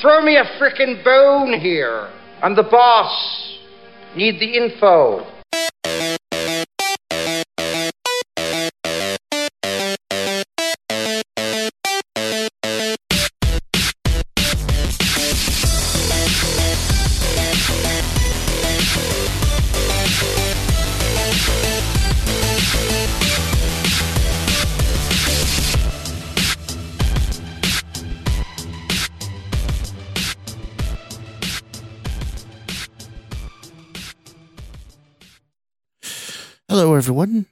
Throw me a frickin' bone here. I'm the boss. Need the info.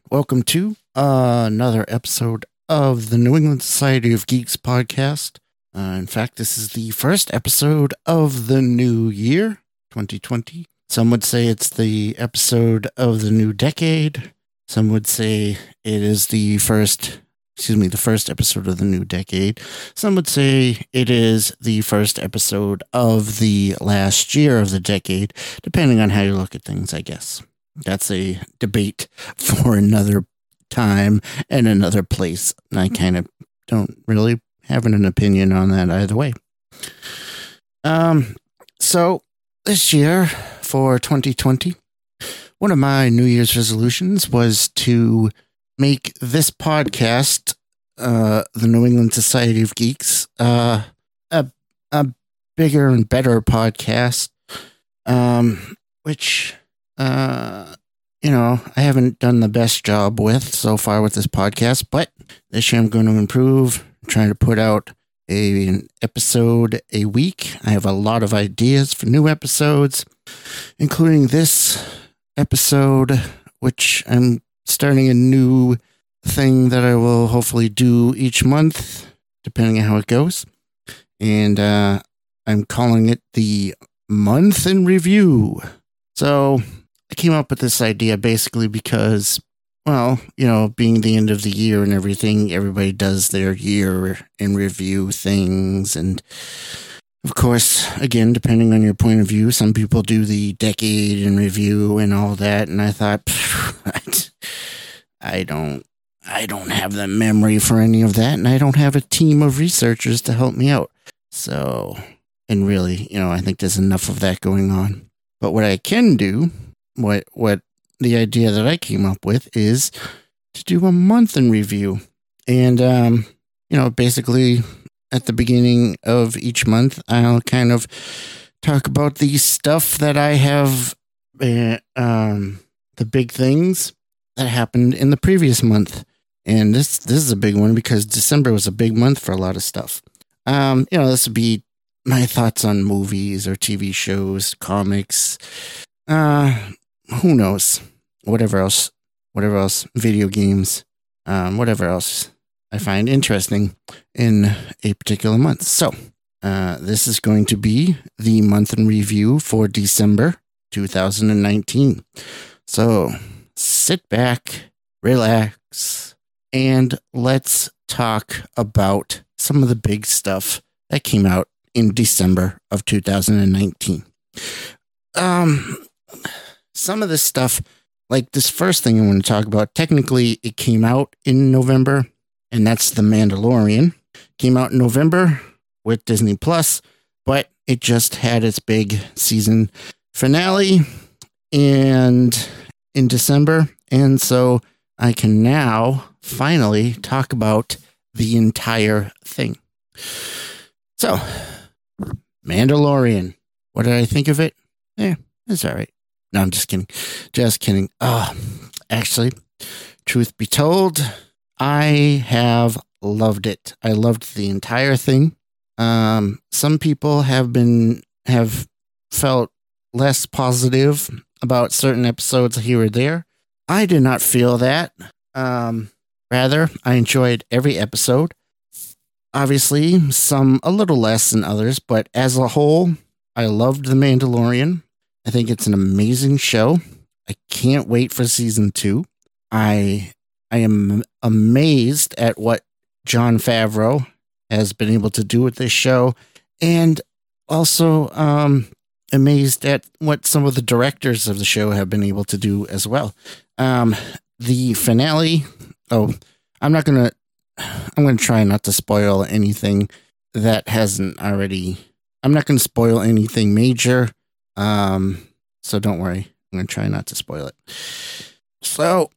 Welcome to uh, another episode of the New England Society of Geeks podcast. Uh, in fact, this is the first episode of the new year, 2020. Some would say it's the episode of the new decade. Some would say it is the first, excuse me, the first episode of the new decade. Some would say it is the first episode of the last year of the decade, depending on how you look at things, I guess that's a debate for another time and another place. I kind of don't really have an opinion on that either way. Um, so this year for 2020, one of my New Year's resolutions was to make this podcast, uh, the New England Society of Geeks, uh, a a bigger and better podcast, um, which uh, you know, I haven't done the best job with so far with this podcast, but this year I'm going to improve. I'm trying to put out a, an episode a week. I have a lot of ideas for new episodes, including this episode, which I'm starting a new thing that I will hopefully do each month, depending on how it goes. And uh, I'm calling it the month in review. So I came up with this idea basically because, well, you know, being the end of the year and everything, everybody does their year in review things. And of course, again, depending on your point of view, some people do the decade in review and all that. And I thought, I don't. I don't have the memory for any of that, and I don't have a team of researchers to help me out. So, and really, you know, I think there's enough of that going on. But what I can do what what the idea that I came up with is to do a month in review. And um, you know, basically at the beginning of each month, I'll kind of talk about the stuff that I have uh, um the big things that happened in the previous month. And this this is a big one because December was a big month for a lot of stuff. Um, you know, this would be my thoughts on movies or TV shows, comics, uh, who knows? Whatever else, whatever else, video games, um, whatever else I find interesting in a particular month. So, uh, this is going to be the month in review for December 2019. So, sit back, relax, and let's talk about some of the big stuff that came out in December of 2019. Um, some of this stuff, like this first thing I want to talk about, technically it came out in November, and that's The Mandalorian. Came out in November with Disney Plus, but it just had its big season finale and in December. And so I can now finally talk about the entire thing. So, Mandalorian. What did I think of it? Yeah, it's all right. No, I'm just kidding. Just kidding. Oh, actually, truth be told, I have loved it. I loved the entire thing. Um, some people have been have felt less positive about certain episodes here or there. I did not feel that. Um, rather, I enjoyed every episode. Obviously, some a little less than others, but as a whole, I loved The Mandalorian. I think it's an amazing show. I can't wait for season two. I I am amazed at what Jon Favreau has been able to do with this show, and also um, amazed at what some of the directors of the show have been able to do as well. Um, the finale. Oh, I'm not gonna. I'm gonna try not to spoil anything that hasn't already I'm not to spoil anything major. Um, so don't worry. I'm going to try not to spoil it. So,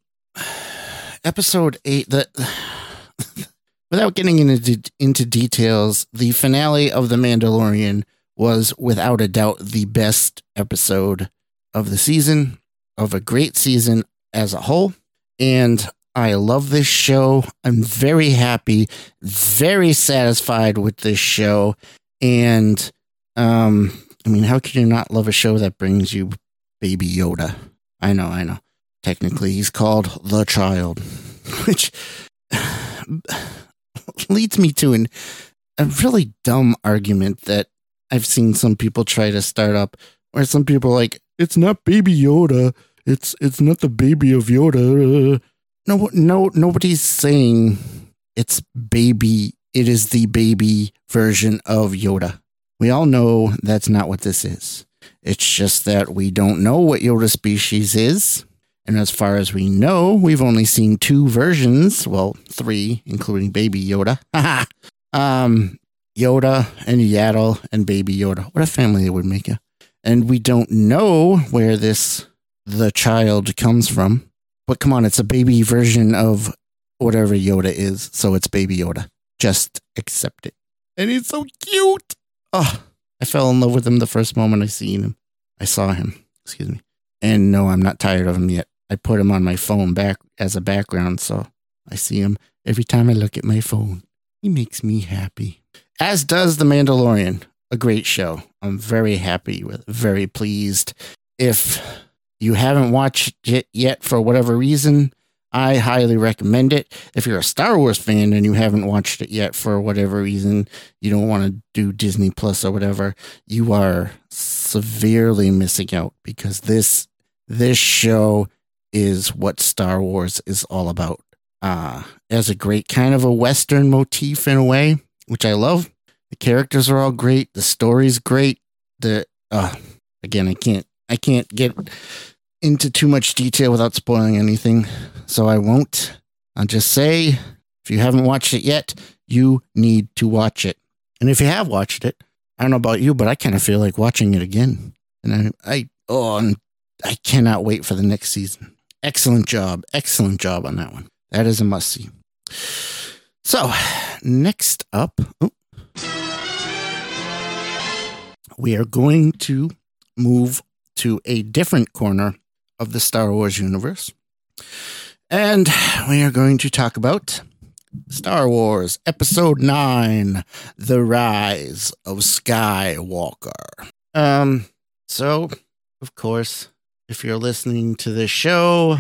episode eight, the, without getting into, into details, the finale of The Mandalorian was without a doubt the best episode of the season, of a great season as a whole. And I love this show. I'm very happy, very satisfied with this show. And um, I mean, how can you not love a show that brings you Baby Yoda? I know, I know. Technically, he's called the child, which leads me to an, a really dumb argument that I've seen some people try to start up, where some people like, "It's not Baby Yoda. It's it's not the baby of Yoda." No, no, nobody's saying it's baby. It is the baby version of Yoda. We all know that's not what this is. It's just that we don't know what Yoda species is. And as far as we know, we've only seen two versions. Well, three, including Baby Yoda. um, Yoda and Yaddle and Baby Yoda. What a family it would make you. And we don't know where this the child comes from. But come on, it's a baby version of whatever Yoda is, so it's Baby Yoda. Just accept it. And he's so cute. Oh, I fell in love with him the first moment I seen him. I saw him. Excuse me. And no, I'm not tired of him yet. I put him on my phone back as a background, so I see him every time I look at my phone. He makes me happy. As does The Mandalorian. A great show. I'm very happy with, very pleased. If you haven't watched it yet for whatever reason, I highly recommend it. If you're a Star Wars fan and you haven't watched it yet for whatever reason, you don't want to do Disney Plus or whatever, you are severely missing out because this this show is what Star Wars is all about. Uh, has a great kind of a Western motif in a way, which I love. The characters are all great. The story's great. The uh, again, I can't I can't get into too much detail without spoiling anything, so I won't. I'll just say if you haven't watched it yet, you need to watch it. And if you have watched it, I don't know about you, but I kind of feel like watching it again. And I, I oh, and I cannot wait for the next season. Excellent job. Excellent job on that one. That is a must see. So, next up, oh, we are going to move to a different corner of the Star Wars universe. And we are going to talk about Star Wars Episode 9 The Rise of Skywalker. Um, so, of course, if you're listening to this show,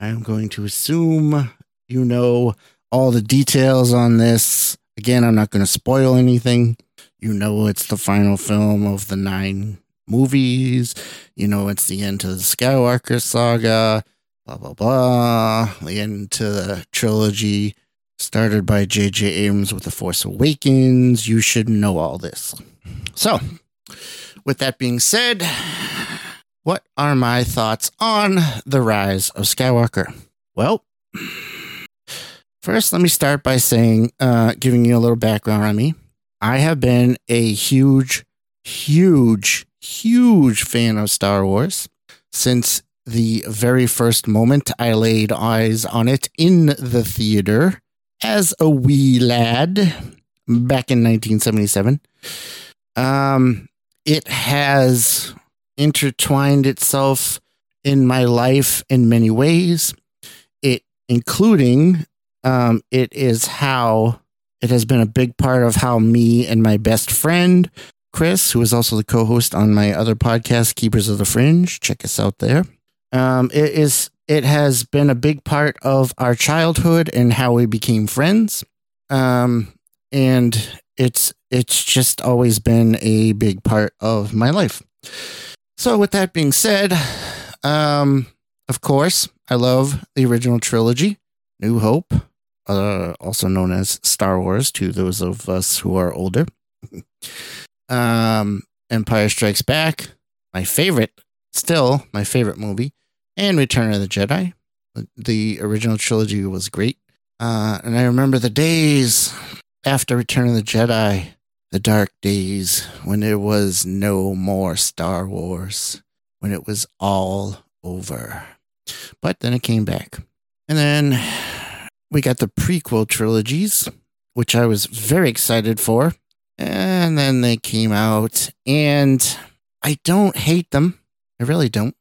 I'm going to assume you know all the details on this. Again, I'm not going to spoil anything. You know, it's the final film of the nine movies. You know, it's the end to the Skywalker saga, blah, blah, blah. The end to the trilogy started by J.J. Abrams with The Force Awakens. You should know all this. So, with that being said, what are my thoughts on The Rise of Skywalker? Well, first, let me start by saying, uh, giving you a little background on me. I have been a huge, huge huge fan of Star Wars since the very first moment I laid eyes on it in the theater as a wee lad back in 1977. Um, it has intertwined itself in my life in many ways. It, including, um, it is how it has been a big part of how me and my best friend Chris, who is also the co-host on my other podcast, Keepers of the Fringe. Check us out there. Um, it is it has been a big part of our childhood and how we became friends. Um, and it's it's just always been a big part of my life. So with that being said, um, of course, I love the original trilogy, New Hope, uh, also known as Star Wars to those of us who are older. Um, Empire Strikes Back, my favorite, still my favorite movie, and Return of the Jedi. The original trilogy was great. Uh, and I remember the days after Return of the Jedi the dark days when there was no more Star Wars, when it was all over. But then it came back. And then we got the prequel trilogies, which I was very excited for. And then they came out, and I don't hate them. I really don't.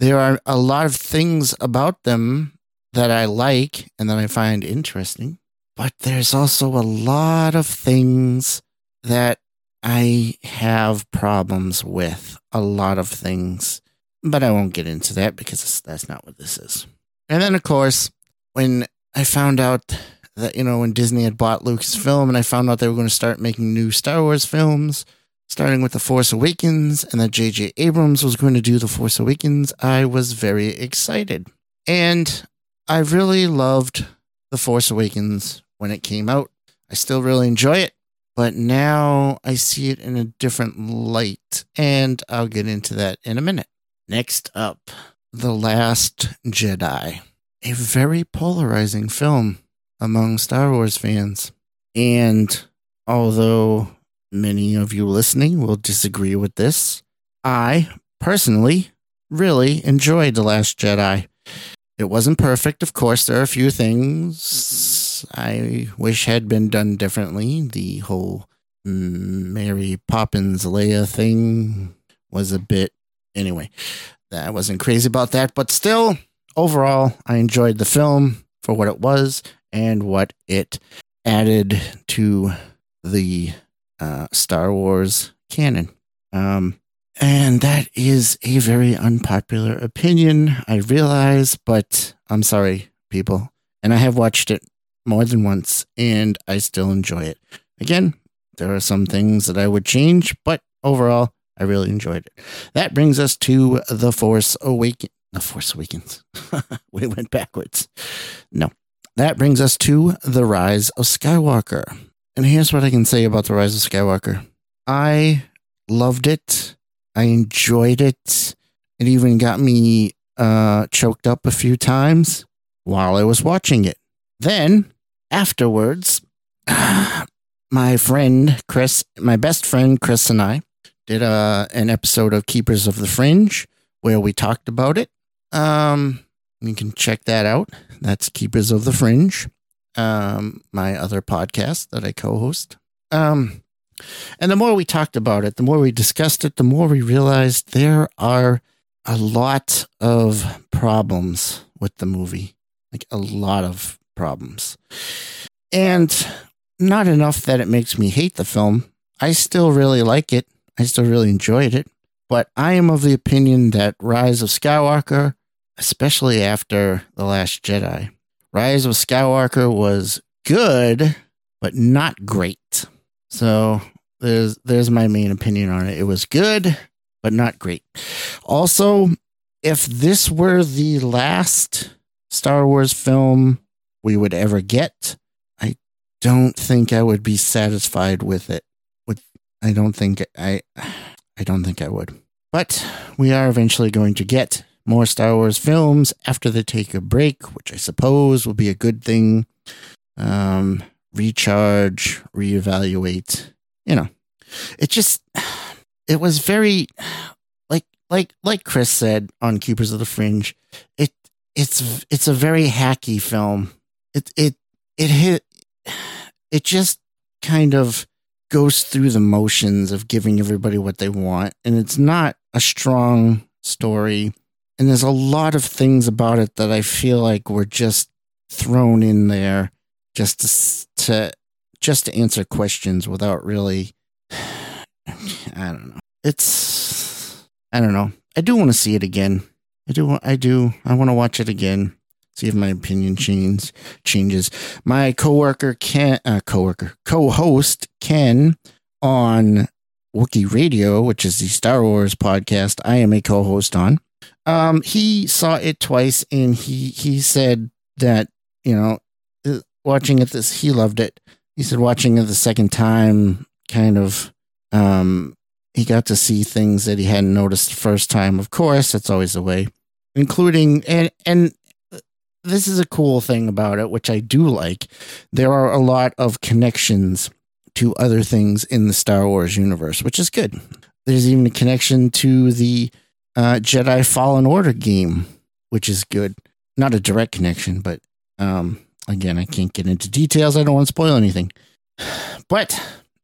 There are a lot of things about them that I like and that I find interesting, but there's also a lot of things that I have problems with. A lot of things, but I won't get into that because that's not what this is. And then, of course, when I found out that, you know, when Disney had bought Lucasfilm and I found out they were going to start making new Star Wars films, starting with The Force Awakens, and that J.J. Abrams was going to do The Force Awakens, I was very excited. And I really loved The Force Awakens when it came out. I still really enjoy it, but now I see it in a different light, and I'll get into that in a minute. Next up, The Last Jedi, a very polarizing film among Star Wars fans. And although many of you listening will disagree with this, I personally really enjoyed The Last Jedi. It wasn't perfect, of course. There are a few things I wish had been done differently. The whole Mary Poppins Leia thing was a bit. Anyway, I wasn't crazy about that, but still, overall, I enjoyed the film for what it was and what it added to the uh, Star Wars canon. Um, and that is a very unpopular opinion, I realize, but I'm sorry, people. And I have watched it more than once, and I still enjoy it. Again, there are some things that I would change, but overall, I really enjoyed it. That brings us to The Force Awakens. The Force Awakens. we went backwards. No. That brings us to The Rise of Skywalker. And here's what I can say about The Rise of Skywalker I loved it. I enjoyed it. It even got me uh, choked up a few times while I was watching it. Then, afterwards, my friend Chris, my best friend Chris, and I did uh, an episode of Keepers of the Fringe where we talked about it. Um, you can check that out. That's Keepers of the Fringe, um, my other podcast that I co host. Um, and the more we talked about it, the more we discussed it, the more we realized there are a lot of problems with the movie. Like a lot of problems. And not enough that it makes me hate the film. I still really like it. I still really enjoyed it. But I am of the opinion that Rise of Skywalker, especially after The Last Jedi, Rise of Skywalker was good, but not great. So there's there's my main opinion on it. It was good, but not great. Also, if this were the last Star Wars film we would ever get, I don't think I would be satisfied with it. With I don't think I I don't think I would. But we are eventually going to get more Star Wars films after they take a break, which I suppose will be a good thing. Um, recharge, reevaluate. You know, it just it was very like like like Chris said on Keepers of the Fringe. It it's it's a very hacky film. It it it hit it just kind of goes through the motions of giving everybody what they want and it's not a strong story and there's a lot of things about it that I feel like were just thrown in there just to, to just to answer questions without really I don't know. It's I don't know. I do want to see it again. I do. I do. I want to watch it again. See if my opinion changes. Changes. My coworker Ken, uh, coworker, co-host Ken on Wookie Radio, which is the Star Wars podcast. I am a co-host on. Um, he saw it twice, and he he said that you know, uh, watching it this, he loved it. He said watching it the second time kind of um he got to see things that he hadn't noticed the first time. Of course, that's always the way, including and and this is a cool thing about it, which I do like. There are a lot of connections to other things in the Star Wars universe, which is good. There's even a connection to the uh, Jedi Fallen Order game, which is good. Not a direct connection, but um, again, I can't get into details. I don't want to spoil anything. But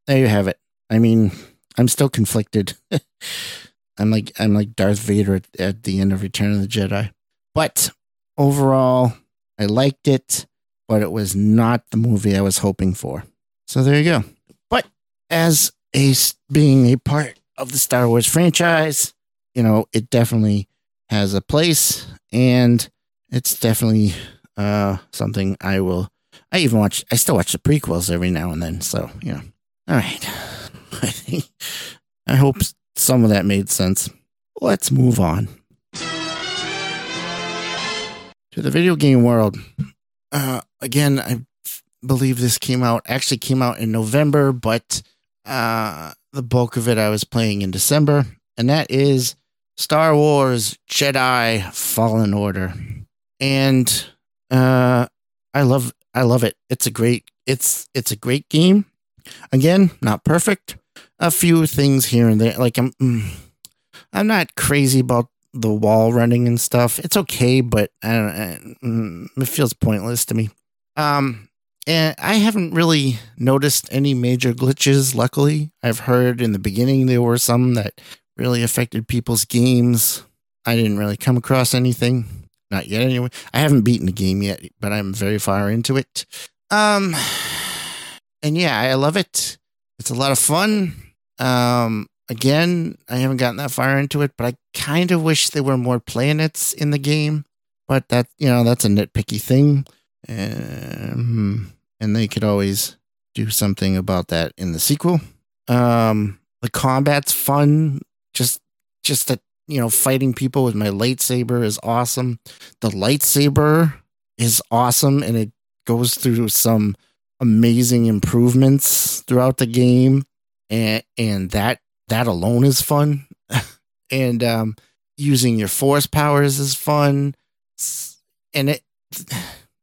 there you have it. I mean, I'm still conflicted. I'm like I'm like Darth Vader at, at the end of Return of the Jedi. But overall, I liked it, but it was not the movie I was hoping for. So there you go. But as a being a part of the Star Wars franchise, you know, it definitely has a place and it's definitely uh something I will I even watch I still watch the prequels every now and then, so you know. All right. I I hope some of that made sense. Let's move on to the video game world. Uh, again, I believe this came out actually came out in November, but uh, the bulk of it I was playing in December, and that is Star Wars Jedi Fallen Order, and uh, I love I love it. It's a great it's it's a great game. Again, not perfect. A few things here and there. Like I'm mm, I'm not crazy about the wall running and stuff. It's okay, but I don't. I, mm, it feels pointless to me. Um, and I haven't really noticed any major glitches. Luckily, I've heard in the beginning there were some that really affected people's games. I didn't really come across anything. Not yet, anyway. I haven't beaten the game yet, but I'm very far into it. Um, and yeah, I love it. It's a lot of fun. Um, again, I haven't gotten that far into it, but I kind of wish there were more planets in the game. But that, you know, that's a nitpicky thing. Um, and they could always do something about that in the sequel. Um, the combat's fun. Just, that, you know, fighting people with my lightsaber is awesome. The lightsaber is awesome and it goes through some amazing improvements throughout the game. And, and that that alone is fun and um, using your force powers is fun and it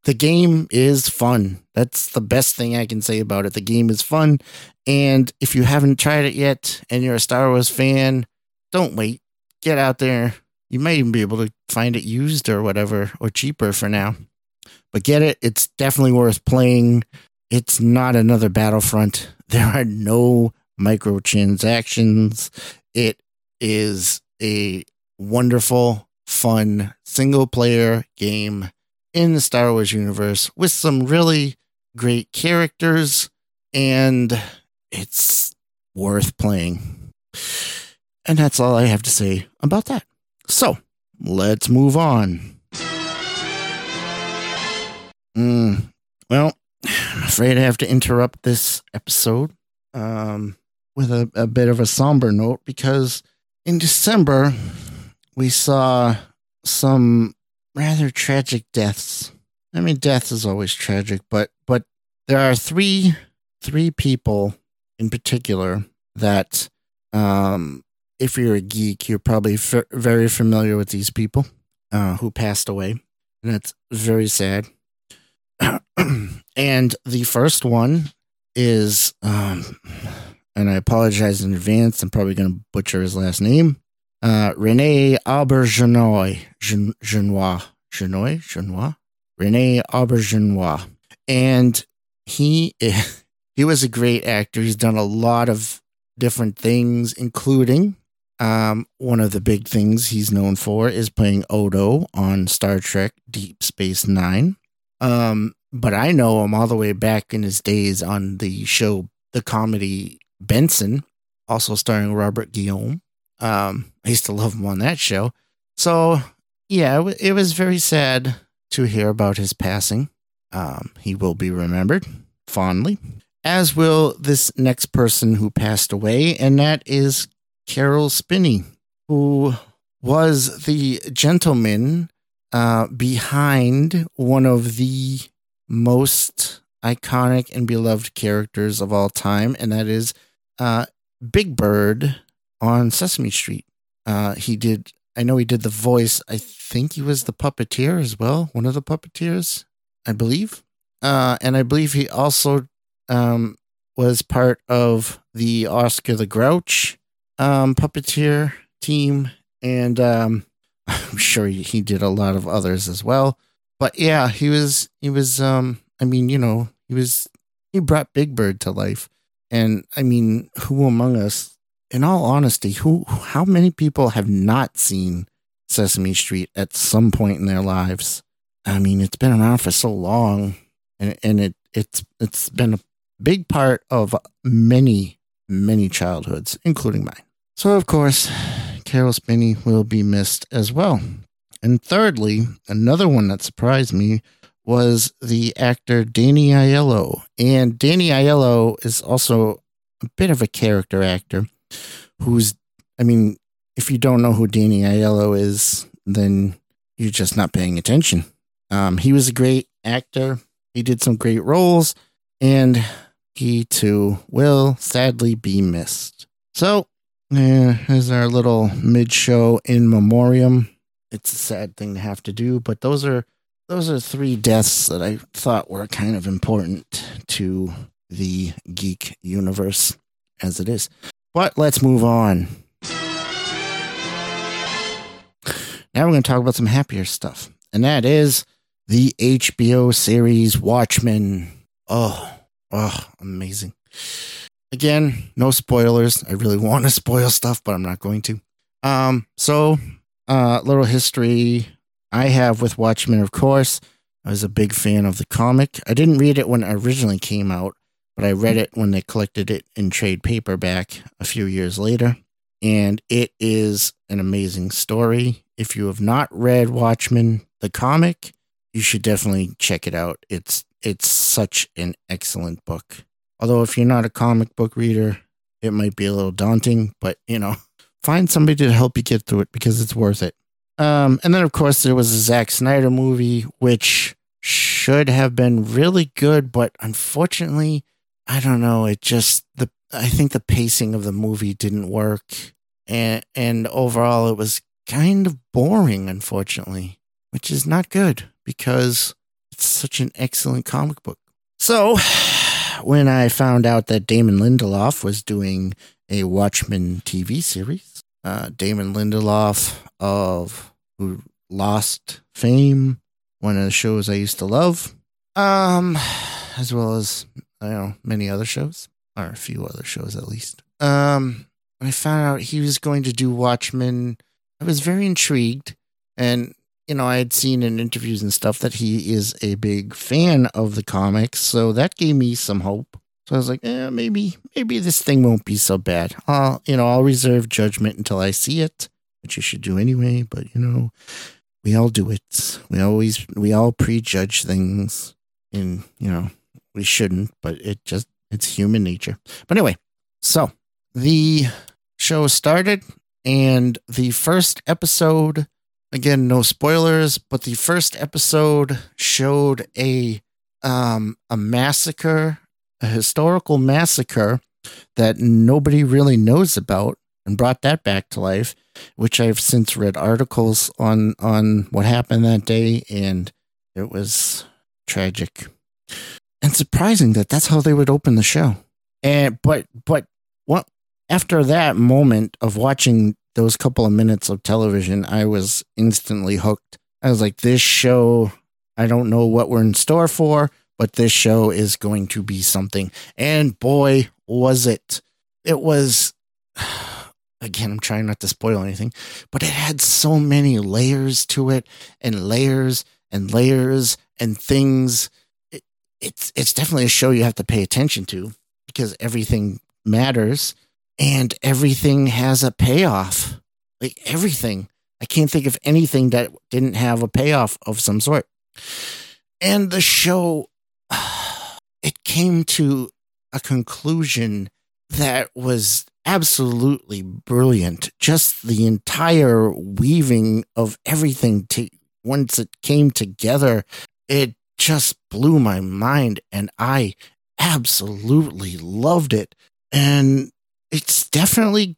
the game is fun that's the best thing i can say about it the game is fun and if you haven't tried it yet and you're a star wars fan don't wait. Get out there. You might even be able to find it used or whatever or cheaper for now. But get it. It's definitely worth playing. It's not another battlefront. There are no microtransactions. It is a wonderful, fun single player game in the Star Wars universe with some really great characters, and it's worth playing. And that's all I have to say about that. So let's move on. Mm, well, I'm afraid I have to interrupt this episode. Um, with a, a bit of a somber note because in December we saw some rather tragic deaths. I mean, death is always tragic, but but there are three three people in particular that, um, if you're a geek, you're probably f- very familiar with these people uh, who passed away, and that's very sad. and the first one is um, and I apologize in advance. I'm probably going to butcher his last name. Uh, Rene Aubergenois, Genois, Genois, Genois, Rene Aubergenois, and he he was a great actor. He's done a lot of different things, including um, one of the big things he's known for is playing Odo on Star Trek Deep Space Nine. Um, but I know him all the way back in his days on the show, the comedy Benson, also starring Robert Guillaume. Um, I used to love him on that show. So, yeah, it, w- it was very sad to hear about his passing. Um, he will be remembered fondly, as will this next person who passed away, and that is Caroll Spinney, who was the gentleman uh, behind one of the most iconic and beloved characters of all time, and that is uh, Big Bird on Sesame Street. Uh, he did. I know he did the voice. I think he was the puppeteer as well. One of the puppeteers, I believe. Uh, and I believe he also um, was part of the Oscar the Grouch um, puppeteer team, and um, I'm sure he, did a lot of others as well. But yeah, he was he was um, I mean, you know, he was he brought Big Bird to life, and I mean, who among us, in all honesty, who how many people have not seen Sesame Street at some point in their lives? I mean, it's been around for so long, and and it it's it's been a big part of many many childhoods, including mine. So of course, Caroll Spinney will be missed as well. And thirdly, another one that surprised me was the actor Danny Aiello. And Danny Aiello is also a bit of a character actor who's, I mean, if you don't know who Danny Aiello is, then you're just not paying attention. Um, he was a great actor. He did some great roles, and he too will sadly be missed. So, yeah, here's our little mid show in memoriam. It's a sad thing to have to do, but those are those are three deaths that I thought were kind of important to the geek universe as it is. But let's move on. Now we're going to talk about some happier stuff, and that is the HBO series Watchmen. Oh, oh, amazing. Again, no spoilers. I really want to spoil stuff, but I'm not going to. Um, so, uh, little history I have with Watchmen, of course. I was a big fan of the comic. I didn't read it when it originally came out, but I read it when they collected it in trade paperback a few years later. And it is an amazing story. If you have not read Watchmen, the comic, you should definitely check it out. It's it's such an excellent book. Although if you're not a comic book reader, it might be a little daunting, but you know, find somebody to help you get through it because it's worth it. Um, and then of course there was a Zack Snyder movie which should have been really good, but unfortunately, I don't know, it just the I think the pacing of the movie didn't work and and overall it was kind of boring unfortunately, which is not good because it's such an excellent comic book. So, when I found out that Damon Lindelof was doing a Watchmen TV series, uh, Damon Lindelof of who Lost fame, one of the shows I used to love, um, as well as I know many other shows, or a few other shows at least. Um, when I found out he was going to do Watchmen, I was very intrigued, and you know, I had seen in interviews and stuff that he is a big fan of the comics, so that gave me some hope. So I was like, eh, maybe, maybe this thing won't be so bad. I'll, you know, I'll reserve judgment until I see it, which you should do anyway. But you know, we all do it. We always, we all prejudge things, and you know, we shouldn't, but it just, it's human nature. But anyway, so the show started, and the first episode again, no spoilers, but the first episode showed a um, a massacre, a historical massacre that nobody really knows about, and brought that back to life. Which I've since read articles on on what happened that day, and it was tragic and surprising that that's how they would open the show. And but but what after that moment of watching those couple of minutes of television, I was instantly hooked. I was like, this show, I don't know what we're in store for, but this show is going to be something. And boy, was it. It was, again, I'm trying not to spoil anything, but it had so many layers to it and layers and layers and things. It, it's, it's definitely a show you have to pay attention to because everything matters and everything has a payoff. Like everything. I can't think of anything that didn't have a payoff of some sort. And the show, it came to a conclusion that was absolutely brilliant. Just the entire weaving of everything to once it came together, it just blew my mind and I absolutely loved it. And it's definitely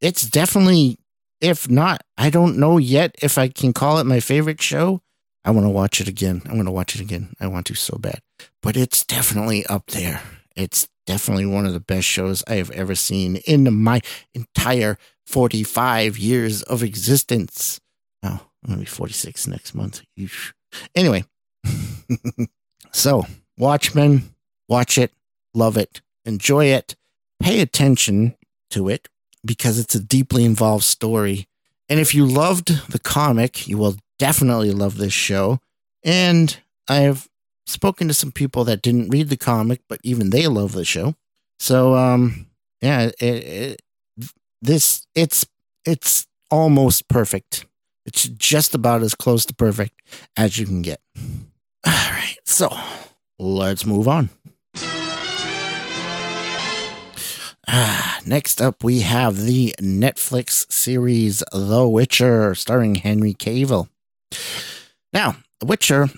it's definitely if not i don't know yet if i can call it my favorite show i want to watch it again i want to watch it again i want to so bad but it's definitely up there it's definitely one of the best shows I have ever seen in my entire 45 years of existence. Oh, I'm to be 46 next month. Eesh. Anyway, so Watchmen, watch it, love it, enjoy it, pay attention to it because it's a deeply involved story. And if you loved the comic, you will definitely love this show. And I've spoken to some people that didn't read the comic, but even they love the show. So, um, yeah, it, it, this it's it's almost perfect. It's just about as close to perfect as you can get. All right, so let's move on. next up, we have the Netflix series The Witcher, starring Henry Cavill. Now, The Witcher,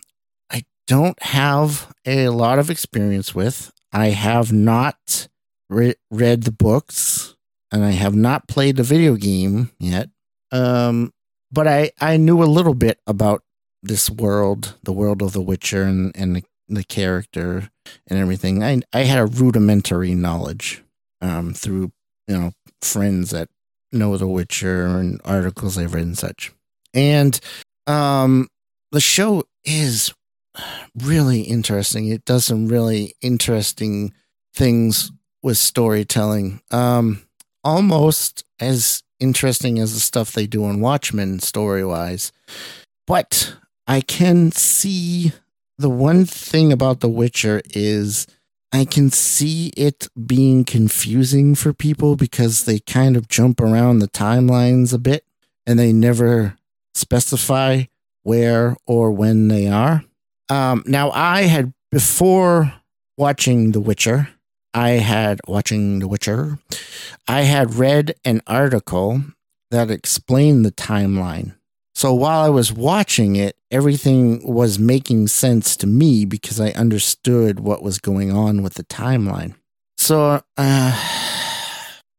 I don't have a lot of experience with. I have not re- read the books, and I have not played the video game yet. Um, but I, I knew a little bit about this world, the world of The Witcher, and, and the, the character and everything. I, I had a rudimentary knowledge um, through you know friends that know The Witcher and articles I've read and such. And um, the show is really interesting. It does some really interesting things with storytelling. Um, almost as interesting as the stuff they do on Watchmen story wise. But I can see the one thing about The Witcher is I can see it being confusing for people because they kind of jump around the timelines a bit and they never specify where or when they are. Um, now, I had, before watching The Witcher, I had, watching The Witcher, I had read an article that explained the timeline so while I was watching it, everything was making sense to me because I understood what was going on with the timeline. So uh,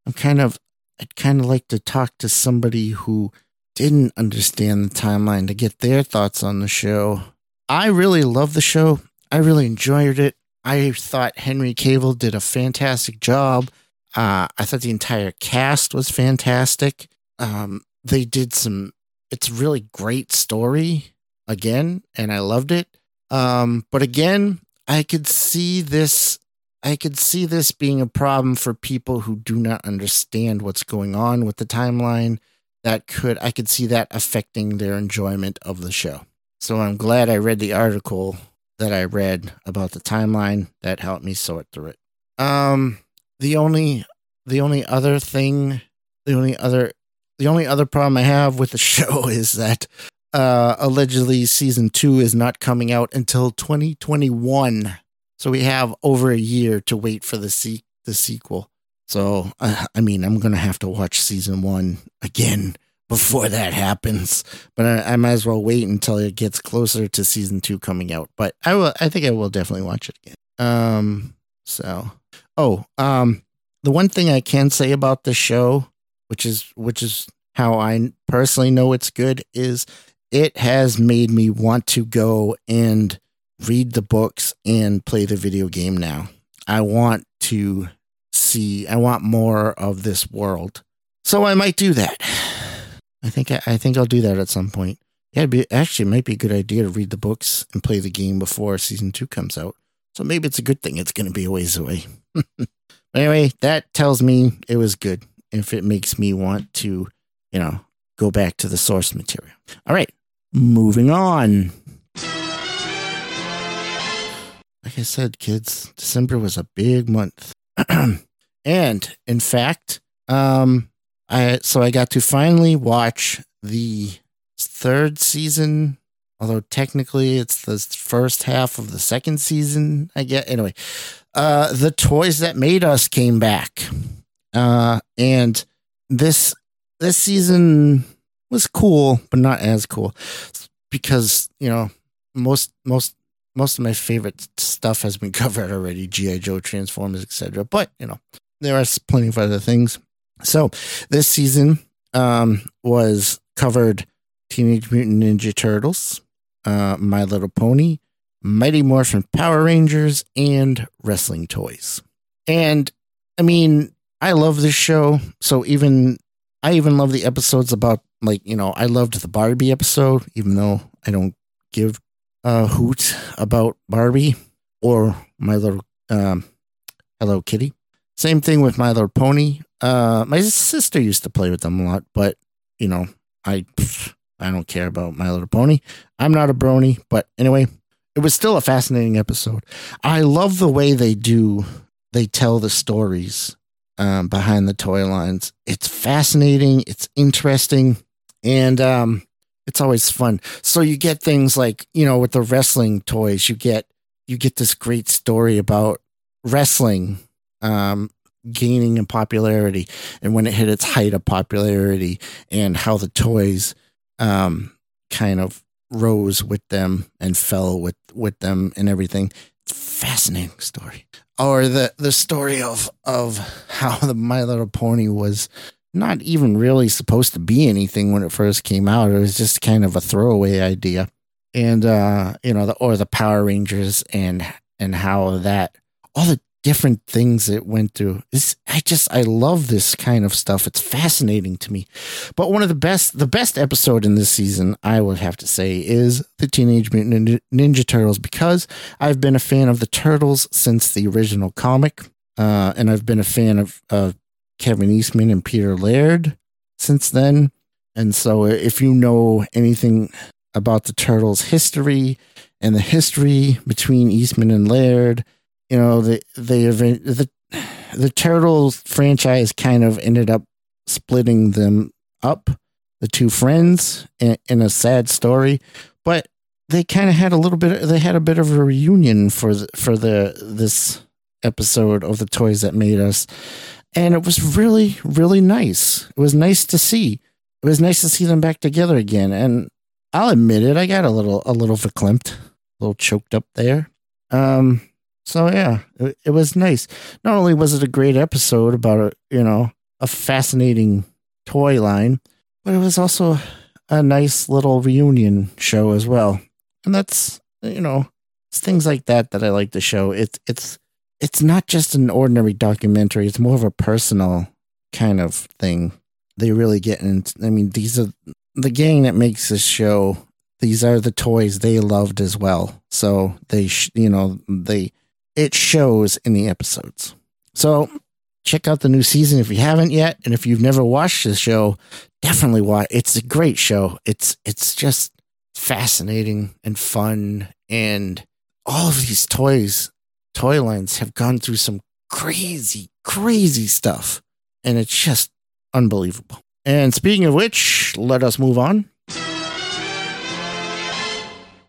I'm kind of, I'd kind of like to talk to somebody who didn't understand the timeline to get their thoughts on the show. I really love the show. I really enjoyed it. I thought Henry Cavill did a fantastic job. Uh, I thought the entire cast was fantastic. Um, they did some it's a really great story again, and I loved it. Um, but again, I could see this. I could see this being a problem for people who do not understand what's going on with the timeline. That could I could see that affecting their enjoyment of the show. So I'm glad I read the article that I read about the timeline. That helped me sort through it. Um, the only the only other thing, the only other the only other problem I have with the show is that uh, allegedly season two is not coming out until 2021. So we have over a year to wait for the se- the sequel. So uh, I mean, I'm gonna have to watch season one again before that happens. But I, I, might as well wait until it gets closer to season two coming out. But I will. I think I will definitely watch it again. Um. So, oh, um, the one thing I can say about the show which is which is how I personally know it's good is it has made me want to go and read the books and play the video game now. I want to see I want more of this world. So I might do that. I think I, think I'll do that at some point. Yeah, it'd be, actually, it might be a good idea to read the books and play the game before season two comes out. So maybe it's a good thing it's going to be a ways away. anyway, that tells me it was good if it makes me want to, you know, go back to the source material. All right, moving on. Like I said, kids, December was a big month. and in fact, um, I so I got to finally watch the third season, although technically it's the first half of the second season. I get anyway. Uh, the toys that made us came back. Uh, and this this season was cool, but not as cool. Because you know most most most of my favorite stuff has been covered already. Gi joe transformers etc but you know there are plenty of other things. So this season um, was covered teenage mutant ninja turtles uh, my little pony mighty morphin power rangers and wrestling toys. And I mean, I love this show. So even I even love the episodes about like, you know, I loved the Barbie episode, even though I don't give a hoot about Barbie or my little um, Hello Kitty. Same thing with My Little Pony. Uh, my sister used to play with them a lot, but you know, I I don't care about My Little Pony. I'm not a brony, but anyway, it was still a fascinating episode. I love the way they do they tell the stories um, behind the toy lines. It's fascinating. It's interesting, and um, it's always fun. So you get things like you know with the wrestling toys, you get you get this great story about wrestling um, gaining in popularity and when it hit its height of popularity and how the toys um, kind of rose with them and fell with with them and everything. It's fascinating story. Or the the story of of how the My Little Pony was not even really supposed to be anything when it first came out. It was just kind of a throwaway idea. And uh, you know, the or the Power Rangers and and how that all the different things it went through. This I just I love this kind of stuff. It's fascinating to me. But one of the best the best episode in this season, I would have to say, is the Teenage Mutant Ninja, Turtles because I've been a fan of the Turtles since the original comic, uh, and I've been a fan of uh, Kevin Eastman and Peter Laird since then. And so, if you know anything about the Turtles' history and the history between Eastman and Laird you know, the they the the Turtles franchise kind of ended up splitting them up, the two friends, in, in a sad story. But they kind of had a little bit. They had a bit of a reunion for the, for the this episode of the toys that made us, and it was really really nice. It was nice to see. It was nice to see them back together again. And I'll admit it, I got a little a little verklempt, a little choked up there. Um, so yeah, it, it was nice. Not only was it a great episode about a you know a fascinating toy line, but it was also a nice little reunion show as well. And that's you know it's things like that that I like to show. It's it's it's not just an ordinary documentary. It's more of a personal kind of thing. They really get into. I mean, these are the gang that makes this show. These are the toys they loved as well. So they, sh- you know, they it shows in the episodes. So check out the new season if you haven't yet, and if you've never watched the show, definitely watch. It's a great show. It's it's just fascinating and fun, and all of these toys, toy lines have gone through some crazy, crazy stuff, and it's just unbelievable. And speaking of which, let us move on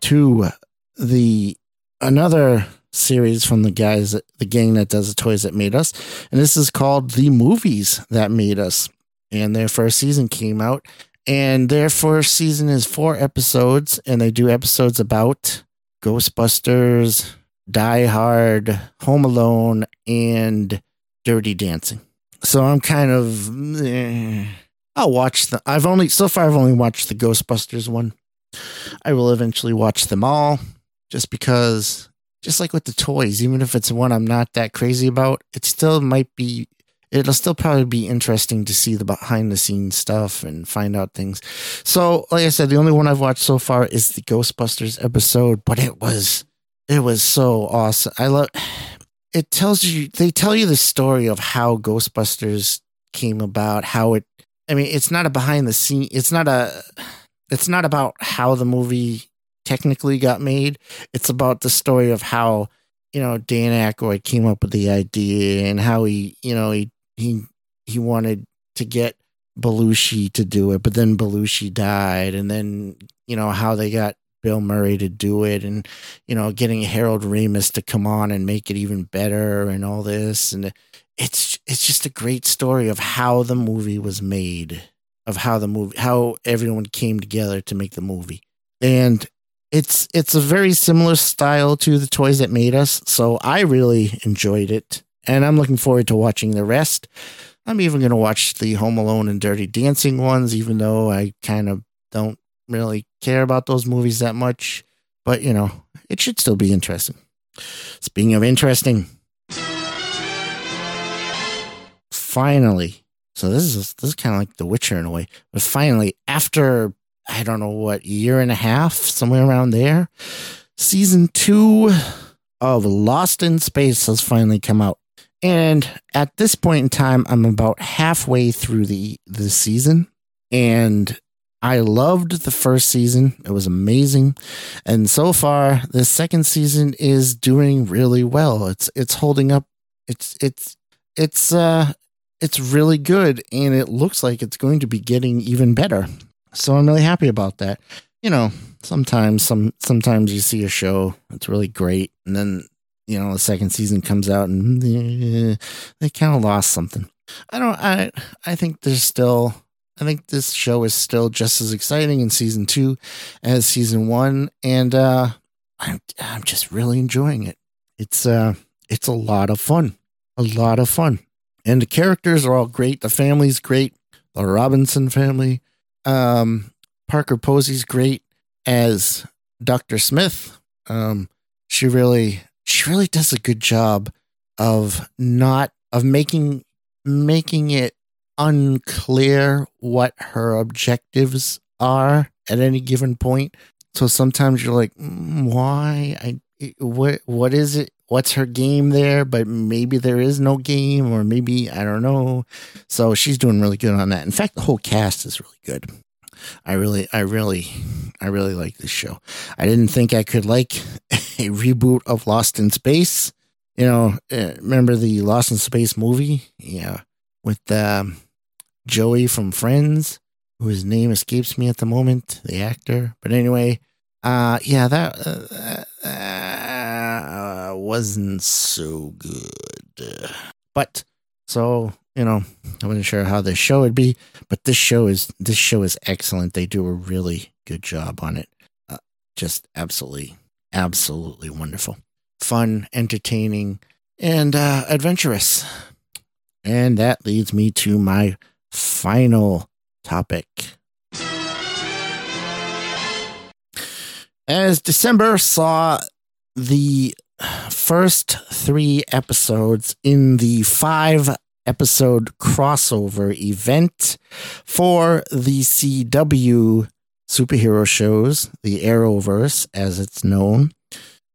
to the another series from the guys, the gang that does the toys that made us. And this is called The Movies That Made Us. And their first season came out. And their first season is four episodes. And they do episodes about Ghostbusters, Die Hard, Home Alone, and Dirty Dancing. So I'm kind of. Eh, I'll watch the. I've only. So far, I've only watched the Ghostbusters one. I will eventually watch them all just because just like with the toys, even if it's one I'm not that crazy about, it still might be it'll still probably be interesting to see the behind the scenes stuff and find out things. So, like I said, the only one I've watched so far is the Ghostbusters episode, but it was it was so awesome. I love it tells you they tell you the story of how Ghostbusters came about, how it I mean, it's not a behind the scene it's not a it's not about how the movie technically got made. It's about the story of how, you know, Dan Aykroyd came up with the idea and how he, you know, he he he wanted to get Belushi to do it, but then Belushi died, and then you know how they got Bill Murray to do it, and you know getting Harold Ramis to come on and make it even better, and all this, and it's it's just a great story of how the movie was made, of how the movie, how everyone came together to make the movie, and it's it's a very similar style to the toys that made us so i really enjoyed it and i'm looking forward to watching the rest. I'm even going to watch the home alone and dirty dancing ones even though i kind of don't really care about those movies that much but you know it should still be interesting. Speaking of interesting finally, so this is this is kind of like The Witcher in a way, but finally, after I don't know what year and a half, somewhere around there, season two of Lost in Space has finally come out. And at this point in time, I'm about halfway through the the season, and I loved the first season. It was amazing. And so far, the second season is doing really well. It's it's holding up. It's it's it's uh it's really good and it looks like it's going to be getting even better. So I'm really happy about that. You know, sometimes some sometimes you see a show it's really great and then you know the second season comes out and eh, they kind of lost something. I don't I I think there's still I think this show is still just as exciting in season 2 as season 1 and uh I'm I'm just really enjoying it. It's uh it's a lot of fun. A lot of fun. And the characters are all great. The family's great. The Robinson family. Um, Parker Posey's great as Dr. Smith. Um, she really, she really does a good job of not of making making it unclear what her objectives are at any given point. So sometimes you're like, mm, why? I what what is it? What's her game there? But maybe there is no game, or maybe I don't know. So she's doing really good on that. In fact, the whole cast is really good. I really, I really, I really like this show. I didn't think I could like a reboot of Lost in Space. You know, uh, remember the Lost in Space movie? Yeah, with um, Joey from Friends, whose name escapes me at the moment, the actor. But anyway, uh, yeah, that uh, uh, wasn't so good. But so you know, I wasn't sure how this show would be, but this show is this show is excellent. They do a really good job on it. Uh, just absolutely, absolutely wonderful, fun, entertaining, and uh, adventurous. And that leads me to my final topic. As December saw the first three episodes in the five episode crossover event for the CW superhero shows, the Arrowverse, as it's known.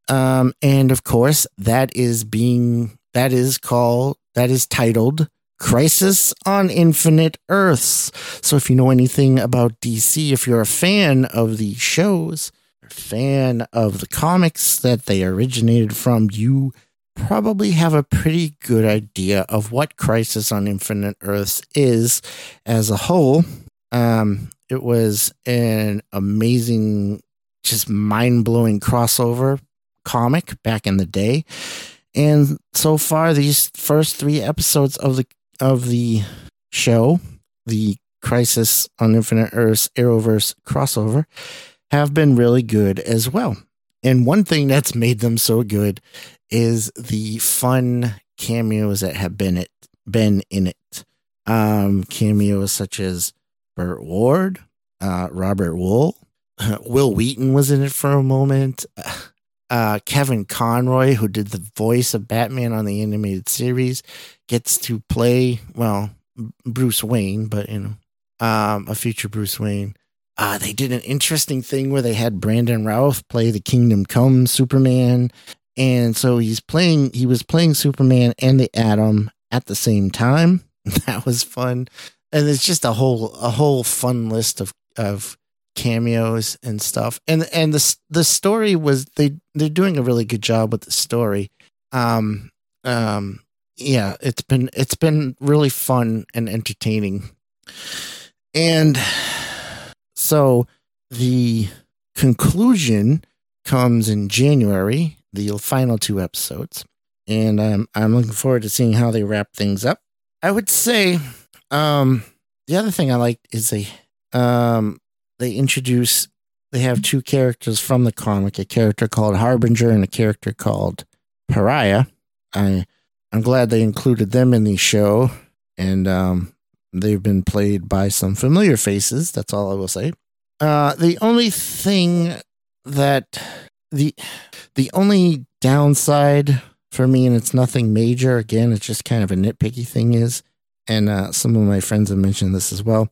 Um, and of course, that is being, that is called, that is titled Crisis on Infinite Earths. So if you know anything about DC, if you're a fan of the shows, fan of the comics that they originated from, you probably have a pretty good idea of what Crisis on Infinite Earths is as a whole. Um, it was an amazing, just mind blowing crossover comic back in the day. And so far, these first three episodes of the of the show, the Crisis on Infinite Earths Arrowverse crossover, have been really good as well. And one thing that's made them so good is the fun cameos that have been it been in it. Um, cameos such as Burt Ward, uh, Robert Wuhl, Wil Wheaton was in it for a moment. Uh, Kevin Conroy, who did the voice of Batman on the animated series, gets to play well Bruce Wayne, but you know, um, a future Bruce Wayne. Uh, they did an interesting thing where they had Brandon Routh play the Kingdom Come Superman, and so he's playing. He was playing Superman and the Atom at the same time. That was fun, and it's just a whole a whole fun list of of cameos and stuff. And and the the story was they they're doing a really good job with the story. Um um yeah, it's been it's been really fun and entertaining. And so the conclusion comes in January, the final two episodes, and I'm I'm looking forward to seeing how they wrap things up. I would say um the other thing I like is they um they introduce they have two characters from the comic, a character called Harbinger and a character called Pariah. I I'm glad they included them in the show, and um, they've been played by some familiar faces. That's all I will say. Uh, the only thing that the the only downside for me, and it's nothing major. Again, it's just kind of a nitpicky thing. Is and uh, some of my friends have mentioned this as well.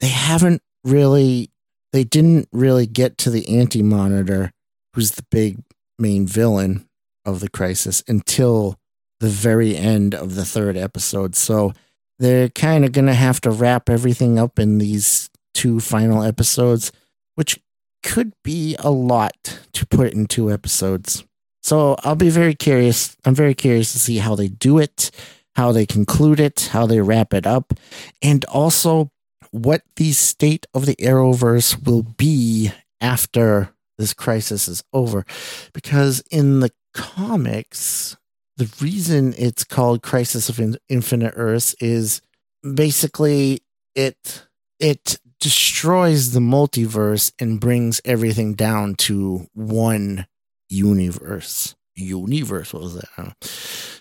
They haven't really, they didn't really get to the Anti Monitor, who's the big main villain of the crisis, until the very end of the third episode. So they're kind of going to have to wrap everything up in these two final episodes, which could be a lot to put in two episodes. So I'll be very curious. I'm very curious to see how they do it, how they conclude it, how they wrap it up, and also what the state of the Arrowverse will be after this crisis is over. Because in the comics, the reason it's called Crisis of Infinite Earths is basically it it destroys the multiverse and brings everything down to one universe. Universe, what was that?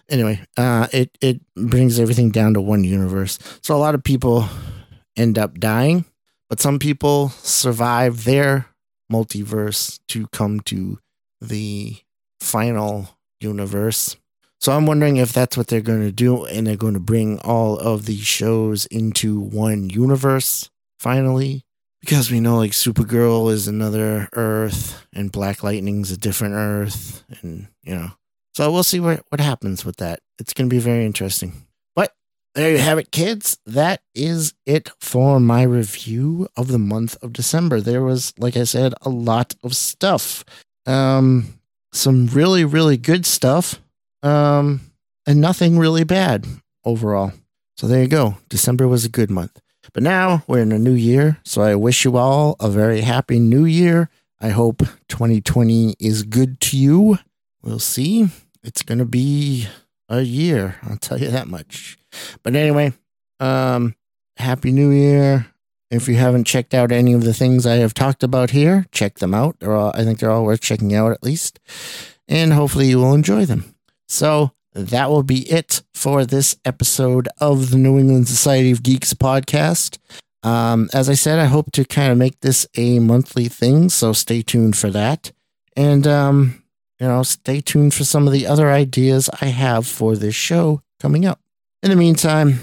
Anyway, uh, it it brings everything down to one universe. So a lot of people end up dying, but some people survive their multiverse to come to the final universe. So I'm wondering if that's what they're going to do, and they're going to bring all of these shows into one universe finally, because we know like Supergirl is another Earth, and Black Lightning's a different Earth, and you know. So we'll see what what happens with that. It's going to be very interesting. But there you have it, kids. That is it for my review of the month of December. There was, like I said, a lot of stuff. Um, some really, really good stuff. Um, and nothing really bad overall. So there you go. December was a good month. But now we're in a new year. So I wish you all a very happy new year. I hope 2020 is good to you. We'll see. It's going to be a year. I'll tell you that much. But anyway, um, happy new year. If you haven't checked out any of the things I have talked about here, check them out. All, I think they're all worth checking out at least. And hopefully you will enjoy them. So that will be it for this episode of the New England Society of Geeks podcast. Um, as I said, I hope to kind of make this a monthly thing, so stay tuned for that. And, um, you know, stay tuned for some of the other ideas I have for this show coming up. In the meantime,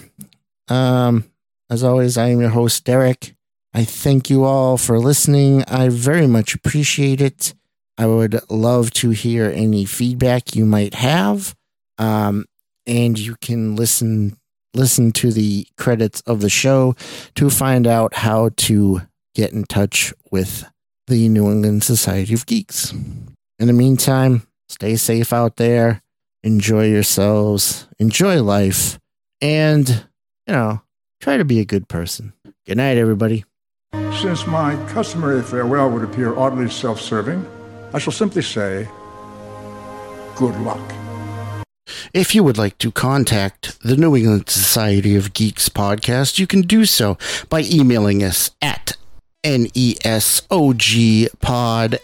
um, as always, I am your host, Derrick. I thank you all for listening. I very much appreciate it. I would love to hear any feedback you might have. Um, and you can listen listen to the credits of the show to find out how to get in touch with the New England Society of Geeks. In the meantime, stay safe out there, enjoy yourselves, enjoy life, and, you know, try to be a good person. Good night, everybody. Since my customary farewell would appear oddly self serving, I shall simply say, good luck. If you would like to contact the New England Society of Geeks podcast, you can do so by emailing us at nesogpod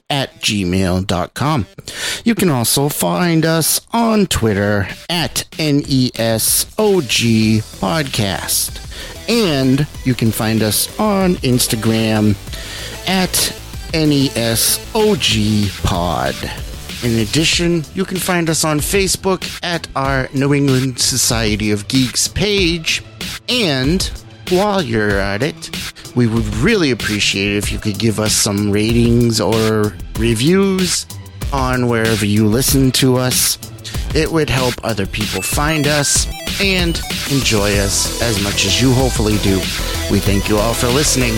at gmail.com. You can also find us on Twitter at nesog podcast. And you can find us on Instagram at nesogpod. In addition, you can find us on Facebook at our New England Society of Geeks page. And while you're at it, we would really appreciate it if you could give us some ratings or reviews on wherever you listen to us. It would help other people find us and enjoy us as much as you hopefully do. We thank you all for listening.